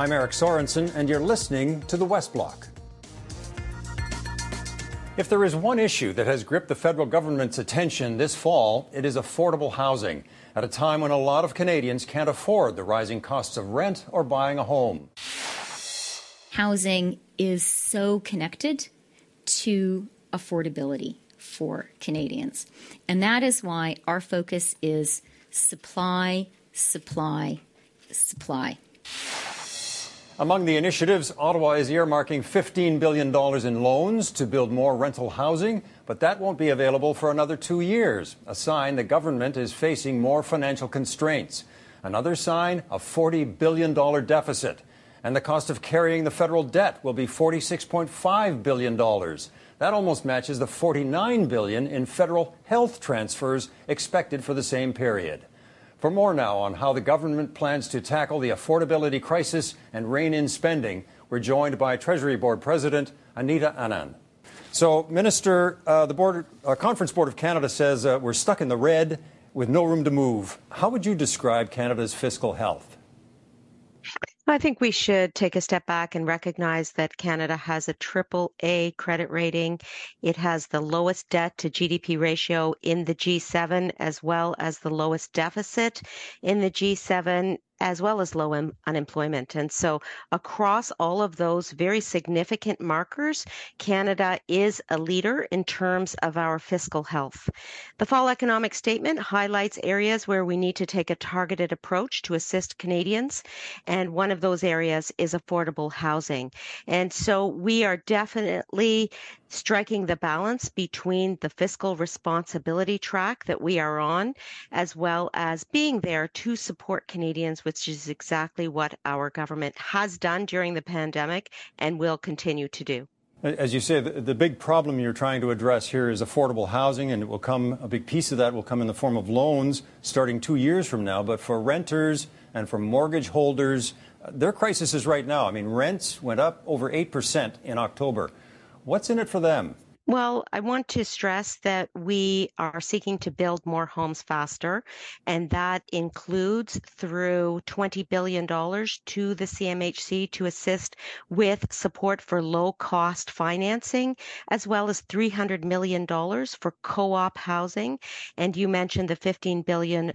I'm Eric Sorensen, and you're listening to the West Block. If there is one issue that has gripped the federal government's attention this fall, it is affordable housing, at a time when a lot of Canadians can't afford the rising costs of rent or buying a home. Housing is so connected to affordability for Canadians. And that is why our focus is supply, supply, supply. Among the initiatives, Ottawa is earmarking $15 billion in loans to build more rental housing, but that won't be available for another two years, a sign the government is facing more financial constraints. Another sign, a $40 billion deficit. And the cost of carrying the federal debt will be $46.5 billion. That almost matches the 49 billion in federal health transfers expected for the same period. For more now on how the government plans to tackle the affordability crisis and rein in spending, we're joined by Treasury Board President Anita Anand. So, Minister, uh, the board, uh, Conference Board of Canada says uh, we're stuck in the red with no room to move. How would you describe Canada's fiscal health? I think we should take a step back and recognize that Canada has a triple A credit rating. It has the lowest debt to GDP ratio in the G7, as well as the lowest deficit in the G7 as well as low un- unemployment. And so, across all of those very significant markers, Canada is a leader in terms of our fiscal health. The fall economic statement highlights areas where we need to take a targeted approach to assist Canadians. And one of those areas is affordable housing. And so, we are definitely striking the balance between the fiscal responsibility track that we are on, as well as being there to support Canadians, which is exactly what our government has done during the pandemic and will continue to do. As you say, the, the, big problem you're trying to address here is affordable housing, and it will come, a big piece of that will come in the form of loans starting two years from now. But for renters and for mortgage holders, their crisis is right now. I mean, rents went up over 8% in October. What's in it for them? Well, I want to stress that we are seeking to build more homes faster, and that includes through $20 billion to the CMHC to assist with support for low cost financing, as well as $300 million for co op housing. And you mentioned the $15 billion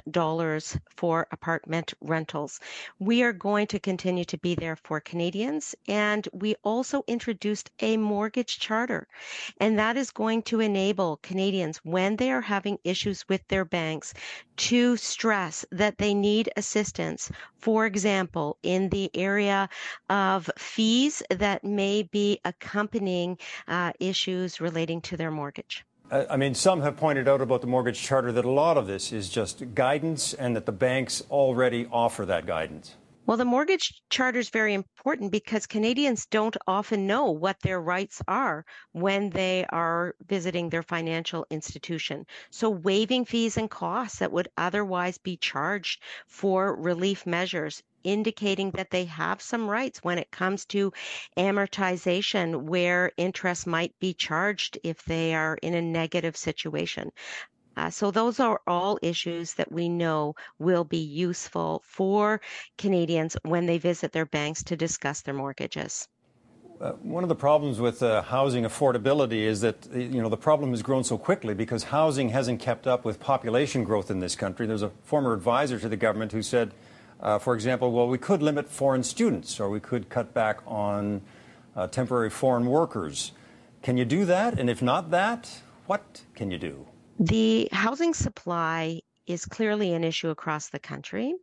for apartment rentals. We are going to continue to be there for Canadians, and we also introduced a mortgage charter. And that is going to enable Canadians, when they are having issues with their banks, to stress that they need assistance. For example, in the area of fees that may be accompanying uh, issues relating to their mortgage. I mean, some have pointed out about the mortgage charter that a lot of this is just guidance and that the banks already offer that guidance. Well, the mortgage charter is very important because Canadians don't often know what their rights are when they are visiting their financial institution. So, waiving fees and costs that would otherwise be charged for relief measures indicating that they have some rights when it comes to amortization where interest might be charged if they are in a negative situation. Uh, so those are all issues that we know will be useful for Canadians when they visit their banks to discuss their mortgages. Uh, one of the problems with uh, housing affordability is that you know the problem has grown so quickly because housing hasn't kept up with population growth in this country. There's a former advisor to the government who said, uh, for example, well, we could limit foreign students or we could cut back on uh, temporary foreign workers. Can you do that? And if not that, what can you do? The housing supply is clearly an issue across the country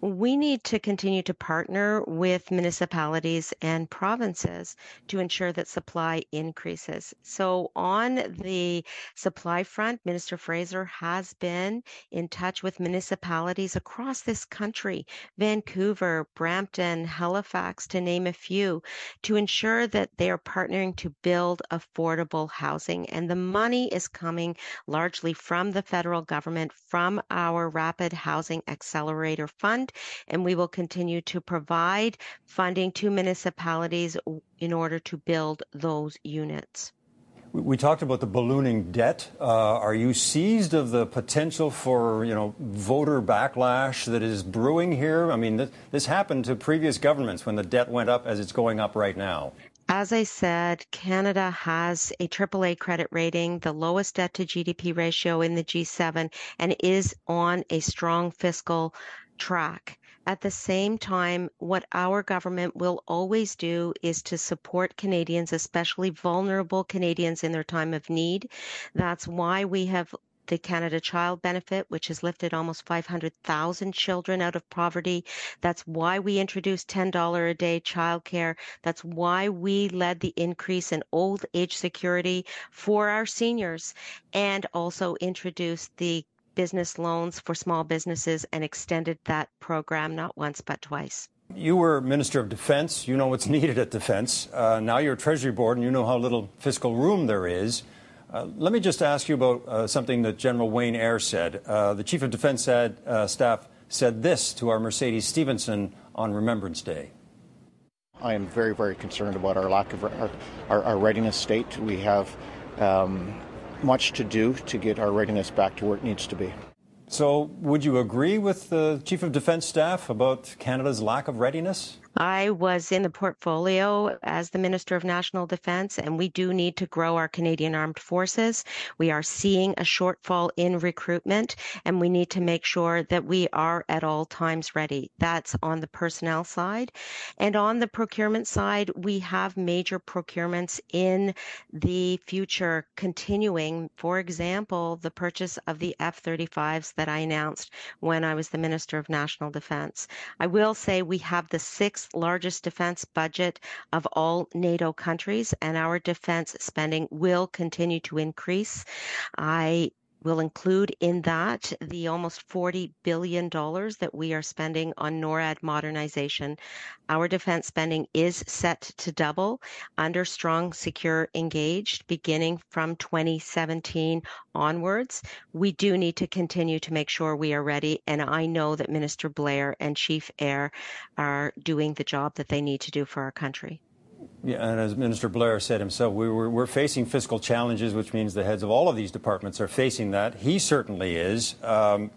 we need to continue to partner with municipalities and provinces to ensure that supply increases. So, on the supply front, Minister Fraser has been in touch with municipalities across this country Vancouver, Brampton, Halifax, to name a few to ensure that they are partnering to build affordable housing. And the money is coming largely from the federal government, from our Rapid Housing Accelerator Fund and we will continue to provide funding to municipalities in order to build those units. We talked about the ballooning debt. Uh, are you seized of the potential for, you know, voter backlash that is brewing here? I mean, this, this happened to previous governments when the debt went up as it's going up right now. As I said, Canada has a AAA credit rating, the lowest debt to GDP ratio in the G7, and is on a strong fiscal track. At the same time, what our government will always do is to support Canadians, especially vulnerable Canadians in their time of need. That's why we have the Canada Child Benefit, which has lifted almost 500,000 children out of poverty. That's why we introduced $10 a day childcare. That's why we led the increase in old age security for our seniors and also introduced the business loans for small businesses and extended that program not once but twice. You were Minister of Defense. You know what's needed at Defense. Uh, now you're Treasury Board and you know how little fiscal room there is. Uh, let me just ask you about uh, something that General Wayne Eyre said. Uh, the Chief of Defense said, uh, Staff said this to our Mercedes Stephenson on Remembrance Day. I am very, very concerned about our lack of our, our, our readiness state. We have um, much to do to get our readiness back to where it needs to be. So, would you agree with the Chief of Defense Staff about Canada's lack of readiness? I was in the portfolio as the Minister of National Defense, and we do need to grow our Canadian Armed Forces. We are seeing a shortfall in recruitment, and we need to make sure that we are at all times ready. That's on the personnel side. And on the procurement side, we have major procurements in the future continuing. For example, the purchase of the F 35s that I announced when I was the Minister of National Defense. I will say we have the sixth largest defense budget of all NATO countries, and our defense spending will continue to increase. I will include in that the almost $40 billion that we are spending on NORAD modernization. Our defense spending is set to double under strong, secure, engaged beginning from 2017 onwards. We do need to continue to make sure we are ready. And I know that Minister Blair and Chief Eyre are doing the job that they need to do for our country. Yeah, and as Minister Blair said himself, we were, we're facing fiscal challenges, which means the heads of all of these departments are facing that. He certainly is. Um,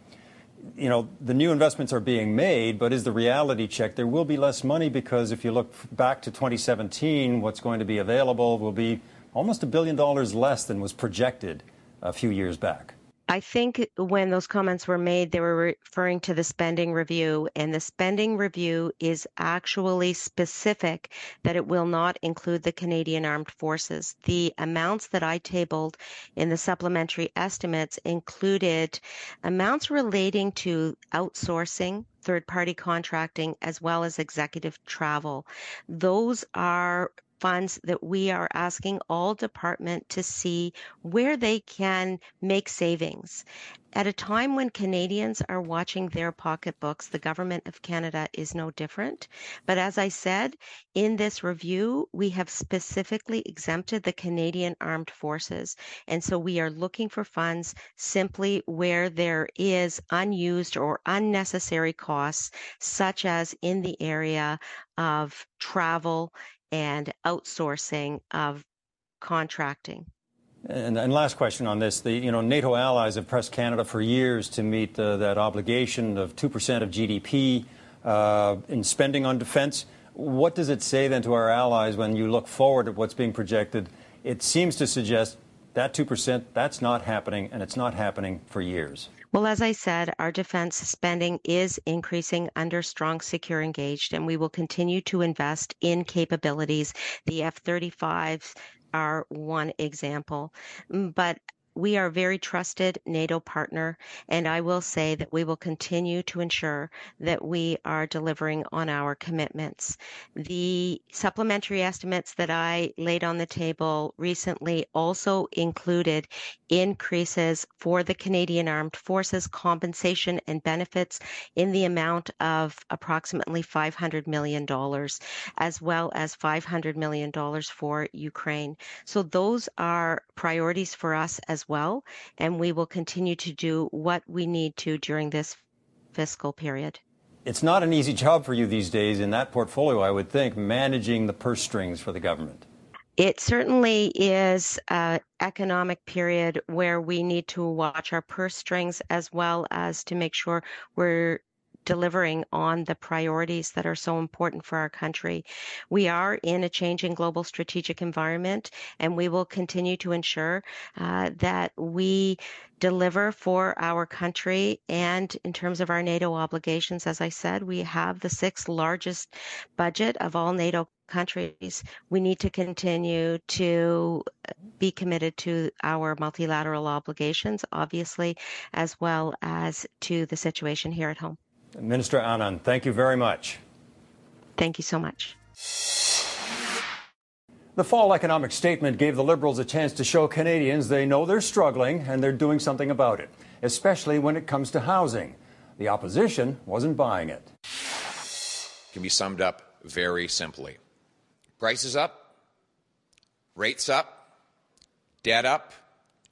you know, the new investments are being made, but is the reality check? There will be less money because if you look back to 2017, what's going to be available will be almost a billion dollars less than was projected a few years back. I think when those comments were made, they were referring to the spending review, and the spending review is actually specific that it will not include the Canadian Armed Forces. The amounts that I tabled in the supplementary estimates included amounts relating to outsourcing, third party contracting, as well as executive travel. Those are funds that we are asking all department to see where they can make savings. At a time when Canadians are watching their pocketbooks, the government of Canada is no different. But as I said, in this review, we have specifically exempted the Canadian Armed Forces. And so we are looking for funds simply where there is unused or unnecessary costs, such as in the area of travel and outsourcing of contracting. And, and, last question on this: the you know NATO allies have pressed Canada for years to meet uh, that obligation of two percent of GDP uh, in spending on defence. What does it say then to our allies when you look forward at what's being projected? It seems to suggest that two percent that's not happening, and it's not happening for years. Well, as I said, our defense spending is increasing under strong, secure, engaged, and we will continue to invest in capabilities. The F 35s are one example. Mm, but we are a very trusted NATO partner, and I will say that we will continue to ensure that we are delivering on our commitments. The supplementary estimates that I laid on the table recently also included increases for the Canadian Armed Forces compensation and benefits in the amount of approximately $500 million, as well as $500 million for Ukraine. So those are priorities for us as well, and we will continue to do what we need to during this fiscal period. It's not an easy job for you these days in that portfolio, I would think, managing the purse strings for the government. It certainly is an economic period where we need to watch our purse strings as well as to make sure we're delivering on the priorities that are so important for our country. We are in a changing global strategic environment, and we will continue to ensure uh, that we deliver for our country. And in terms of our NATO obligations, as I said, we have the sixth largest budget of all NATO countries. We need to continue to be committed to our multilateral obligations, obviously, as well as to the situation here at home. Minister Anand, thank you very much. Thank you so much. The fall economic statement gave the Liberals a chance to show Canadians they know they're struggling and they're doing something about it, especially when it comes to housing. The opposition wasn't buying it. Can be summed up very simply prices up, rates up, debt up,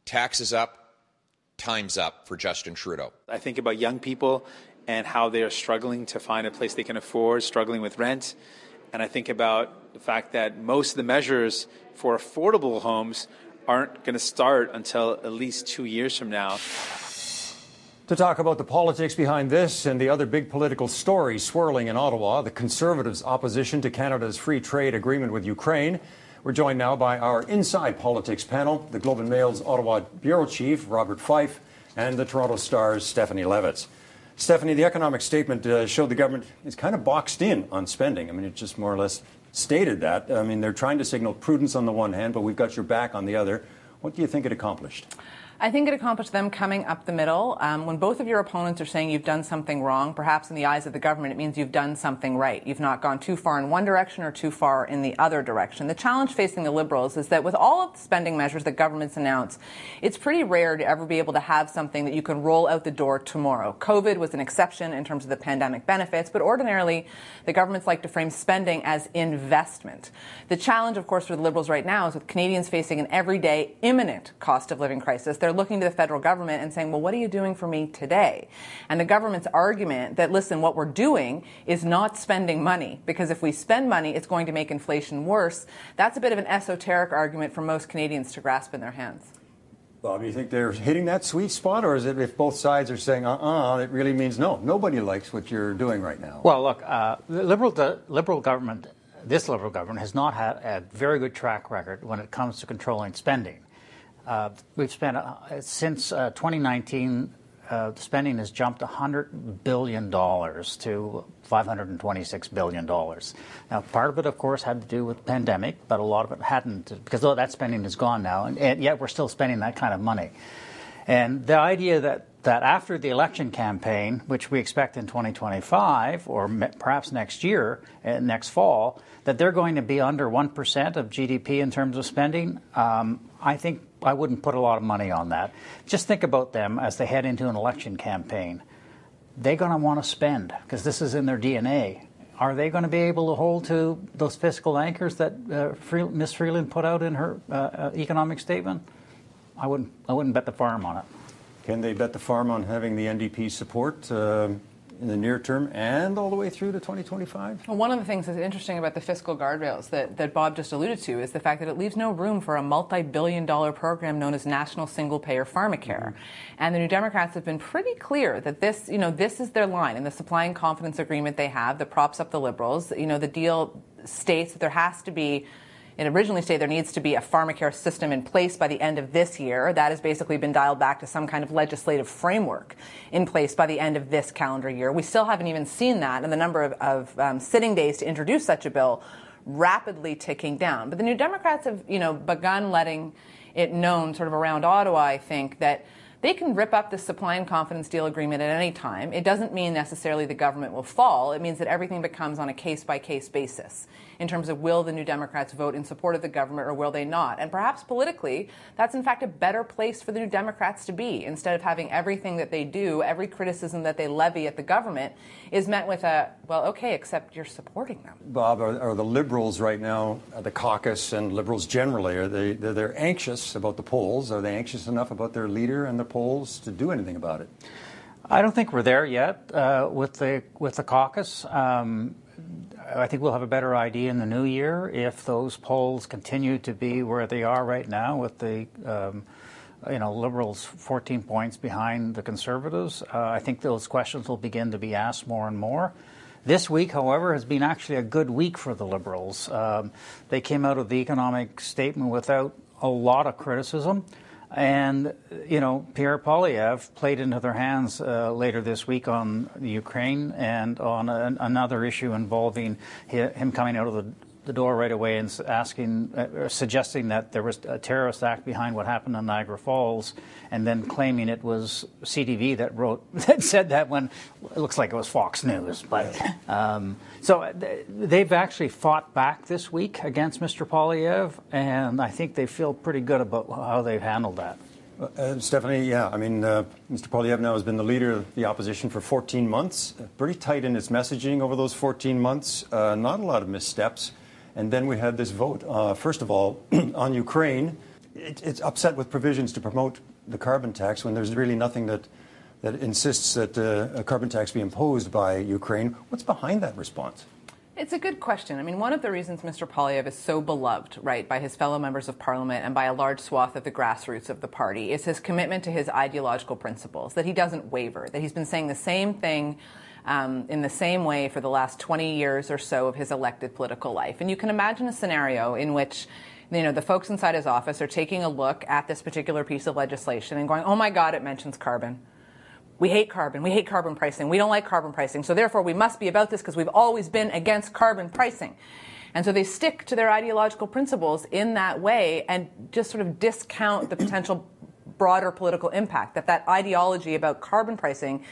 taxes up, time's up for Justin Trudeau. I think about young people and how they are struggling to find a place they can afford, struggling with rent. And I think about the fact that most of the measures for affordable homes aren't going to start until at least two years from now. To talk about the politics behind this and the other big political stories swirling in Ottawa, the Conservatives' opposition to Canada's free trade agreement with Ukraine, we're joined now by our Inside Politics panel, the Globe and Mail's Ottawa Bureau Chief, Robert Fife, and the Toronto Star's Stephanie Levitz. Stephanie, the economic statement uh, showed the government is kind of boxed in on spending. I mean, it just more or less stated that. I mean, they're trying to signal prudence on the one hand, but we've got your back on the other. What do you think it accomplished? I think it accomplished them coming up the middle. Um, when both of your opponents are saying you've done something wrong, perhaps in the eyes of the government, it means you've done something right. You've not gone too far in one direction or too far in the other direction. The challenge facing the Liberals is that with all of the spending measures that governments announce, it's pretty rare to ever be able to have something that you can roll out the door tomorrow. COVID was an exception in terms of the pandemic benefits, but ordinarily, the governments like to frame spending as investment. The challenge, of course, for the Liberals right now is with Canadians facing an everyday, imminent cost of living crisis. They're they're looking to the federal government and saying, well, what are you doing for me today? And the government's argument that, listen, what we're doing is not spending money, because if we spend money, it's going to make inflation worse. That's a bit of an esoteric argument for most Canadians to grasp in their hands. Bob, do you think they're hitting that sweet spot, or is it if both sides are saying, uh uh-uh, uh it really means no? Nobody likes what you're doing right now. Well, look, uh, the liberal, the liberal government, this liberal government, has not had a very good track record when it comes to controlling spending. Uh, we've spent uh, since uh, 2019. Uh, spending has jumped $100 billion to $526 billion. Now, part of it, of course, had to do with the pandemic, but a lot of it hadn't, because that spending is gone now, and, yet we're still spending that kind of money. And the idea that after the election campaign, which we expect in 2025 or perhaps next year, next fall, that they're going to be under 1% of GDP in terms of spending, um, I think I wouldn't put a lot of money on that. Just think about them as they head into an election campaign. They're going to want to spend because this is in their DNA. Are they going to be able to hold to those fiscal anchors that uh, Ms. Freeland put out in her uh, uh, economic statement? I wouldn't. I wouldn't bet the farm on it. Can they bet the farm on having the NDP support? Uh, in the near term and all the way through to 2025? Well, one of the things that's interesting about the fiscal guardrails that, that Bob just alluded to is the fact that it leaves no room for a multi billion dollar program known as National Single Payer Pharmacare. Mm-hmm. And the New Democrats have been pretty clear that this, you know, this is their line in the supply and confidence agreement they have that props up the Liberals. You know, the deal states that there has to be it originally stated there needs to be a pharmacare system in place by the end of this year. That has basically been dialed back to some kind of legislative framework in place by the end of this calendar year. We still haven't even seen that, and the number of, of um, sitting days to introduce such a bill rapidly ticking down. But the New Democrats have, you know, begun letting it known, sort of around Ottawa, I think, that they can rip up the supply and confidence deal agreement at any time. It doesn't mean necessarily the government will fall. It means that everything becomes on a case by case basis in terms of will the New Democrats vote in support of the government or will they not? And perhaps politically, that's in fact a better place for the New Democrats to be instead of having everything that they do, every criticism that they levy at the government is met with a, well, okay, except you're supporting them. Bob, are, are the Liberals right now, uh, the caucus and Liberals generally, are they they're anxious about the polls? Are they anxious enough about their leader and the polls to do anything about it? I don't think we're there yet uh, with the with the caucus. Um, I think we'll have a better idea in the new year if those polls continue to be where they are right now, with the um, you know liberals 14 points behind the conservatives. Uh, I think those questions will begin to be asked more and more. This week, however, has been actually a good week for the Liberals. Um, they came out of the economic statement without a lot of criticism. And, you know, Pierre Poilievre played into their hands uh, later this week on Ukraine and on another issue involving him coming out of the the door right away and asking, uh, suggesting that there was a terrorist act behind what happened in Niagara Falls, and then claiming it was CTV that wrote that said that when it looks like it was Fox News. But um, so uh, they've actually fought back this week against Mr. Poilievre, and I think they feel pretty good about how they've handled that. Uh, uh Stephanie, yeah, I mean, uh, Mr. Poilievre now has been the leader of the opposition for 14 months, pretty tight in its messaging over those 14 months, uh, not a lot of missteps. And then we had this vote. Uh, first of all, on Ukraine, it, it's upset with provisions to promote the carbon tax when there's really nothing that, that insists that uh, a carbon tax be imposed by Ukraine. What's behind that response? It's a good question. I mean, one of the reasons Mr. Poilievre is so beloved, right, by his fellow members of parliament and by a large swath of the grassroots of the party is his commitment to his ideological principles, that he doesn't waver, that he's been saying the same thing um, in the same way for the last 20 years or so of his elected political life. And you can imagine a scenario in which you know the folks inside his office are taking a look at this particular piece of legislation and going, "Oh my God, it mentions carbon." We hate carbon. We hate carbon pricing. We don't like carbon pricing. So therefore, we must be about this because we've always been against carbon pricing. And so they stick to their ideological principles in that way and just sort of discount the potential broader political impact that that ideology about carbon pricing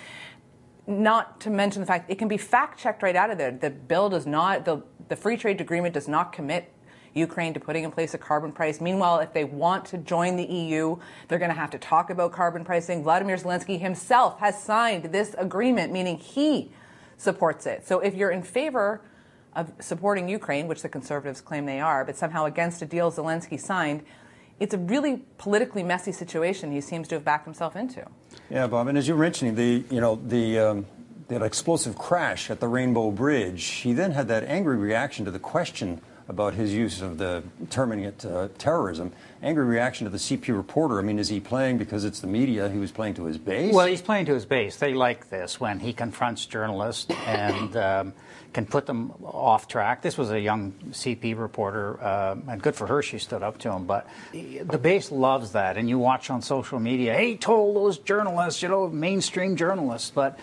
not to mention the fact it can be fact checked right out of there. The bill does not, the, the free trade agreement does not commit Ukraine to putting in place a carbon price. Meanwhile, if they want to join the EU, they're going to have to talk about carbon pricing. Vladimir Zelensky himself has signed this agreement, meaning he supports it. So if you're in favor of supporting Ukraine, which the conservatives claim they are, but somehow against a deal Zelensky signed, it's a really politically messy situation he seems to have backed himself into. Yeah, Bob, and as you were mentioning, the you know the um, that explosive crash at the Rainbow Bridge, he then had that angry reaction to the question about his use of the terming it uh, terrorism. Angry reaction to the CP reporter. I mean, is he playing because it's the media? He was playing to his base. Well, he's playing to his base. They like this when he confronts journalists and. Um, can put them off track. This was a young CP reporter, uh, and good for her, she stood up to him. But the base loves that, and you watch on social media, hey, told those journalists, you know, mainstream journalists. But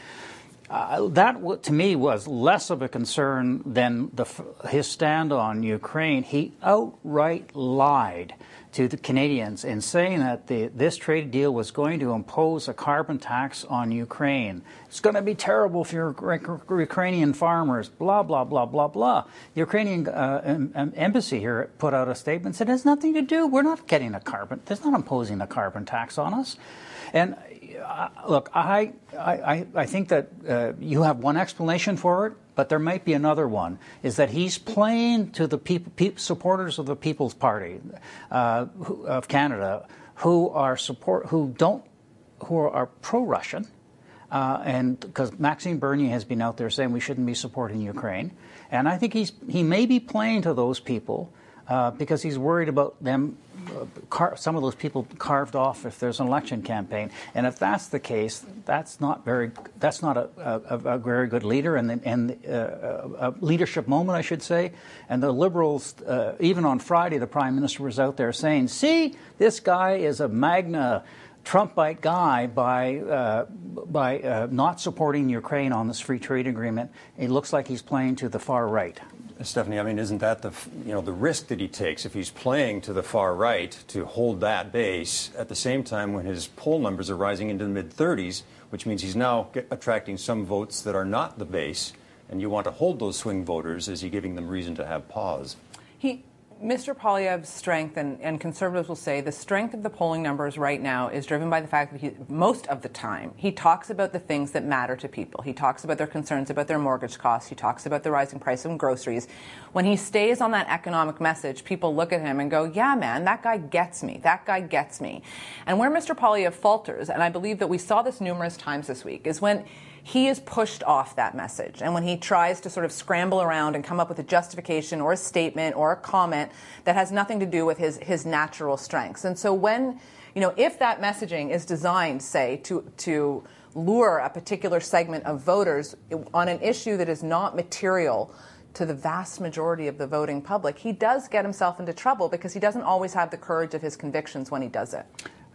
uh, that, to me, was less of a concern than the, his stand on Ukraine. He outright lied to the Canadians in saying that the, this trade deal was going to impose a carbon tax on Ukraine. It's going to be terrible for your Ukrainian farmers, blah, blah, blah, blah, blah. The Ukrainian uh, embassy here put out a statement said it has nothing to do. We're not getting a carbon, there's not imposing a carbon tax on us. And look, I, I, I think that uh, you have one explanation for it, but there might be another one. Is that he's playing to the people, pe- supporters of the People's Party uh, who, of Canada, who are support, who don't, who are, pro-Russian, uh, and because Maxime Bernier has been out there saying we shouldn't be supporting Ukraine, and I think he's he may be playing to those people uh, because he's worried about them some of those people carved off if there's an election campaign. And if that's the case, that's not very that's not a, a, a very good leader and and uh, a leadership moment, I should say. And the Liberals, uh, even on Friday, the Prime Minister was out there saying, "See, this guy is a MAGA." Trumpite guy by uh, by uh, not supporting Ukraine on this free trade agreement. It looks like he's playing to the far right. Stephanie, I mean, isn't that the you know the risk that he takes if he's playing to the far right to hold that base at the same time when his poll numbers are rising into the mid 30s, which means he's now get, attracting some votes that are not the base, and you want to hold those swing voters. Is he giving them reason to have pause? He Mr. Poilievre's strength, and, and, conservatives will say the strength of the polling numbers right now is driven by the fact that he, most of the time, he talks about the things that matter to people. He talks about their concerns about their mortgage costs. He talks about the rising price of groceries. When he stays on that economic message, people look at him and go, yeah, man, that guy gets me. That guy gets me. And where Mr. Poilievre falters, and I believe that we saw this numerous times this week, is when he is pushed off that message. And when he tries to sort of scramble around and come up with a justification or a statement or a comment that has nothing to do with his, his natural strengths. And so when, you know, if that messaging is designed, say, to, to lure a particular segment of voters on an issue that is not material to the vast majority of the voting public, he does get himself into trouble because he doesn't always have the courage of his convictions when he does it.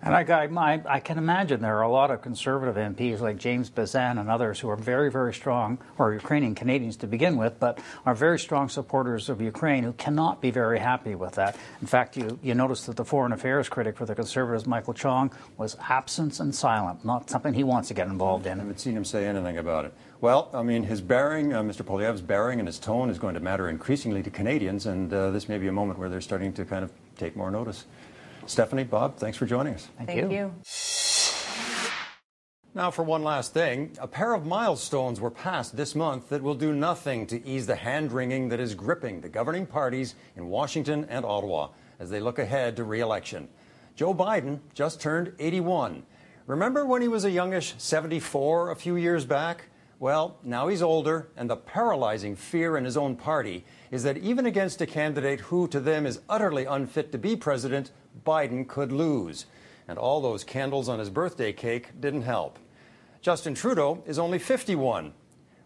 And I, I, I, can imagine there are a lot of conservative MPs like James Bezan and others who are very, very strong, or Ukrainian Canadians to begin with, but are very strong supporters of Ukraine who cannot be very happy with that. In fact, you, you notice that the foreign affairs critic for the Conservatives, Michael Chong, was absent and silent, not something he wants to get involved in. I haven't seen him say anything about it. Well, I mean, his bearing, uh, Mr. Poilievre's bearing and his tone is going to matter increasingly to Canadians, and uh, this may be a moment where they're starting to kind of take more notice. Stephanie, Bob, thanks for joining us. Thank, Thank you. you. Now, for one last thing, a pair of milestones were passed this month that will do nothing to ease the hand wringing that is gripping the governing parties in Washington and Ottawa as they look ahead to re election. Joe Biden just turned 81. Remember when he was a youngish 74 a few years back? Well, now he's older, and the paralyzing fear in his own party is that even against a candidate who to them is utterly unfit to be president, Biden could lose. And all those candles on his birthday cake didn't help. Justin Trudeau is only 51,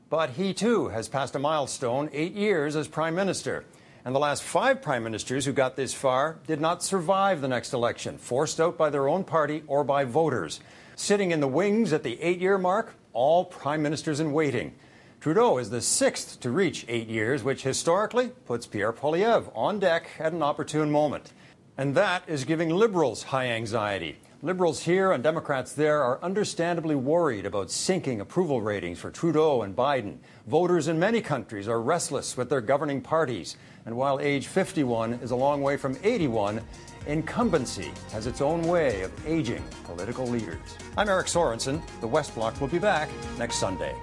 but he too has passed a milestone eight years as prime minister. And the last five prime ministers who got this far did not survive the next election, forced out by their own party or by voters. Sitting in the wings at the eight year mark, all prime ministers in waiting. Trudeau is the sixth to reach eight years, which historically puts Pierre Poilievre on deck at an opportune moment. And that is giving liberals high anxiety. Liberals here and Democrats there are understandably worried about sinking approval ratings for Trudeau and Biden. Voters in many countries are restless with their governing parties. And while age 51 is a long way from 81, incumbency has its own way of aging political leaders. I'm Eric Sorensen. The West Block will be back next Sunday.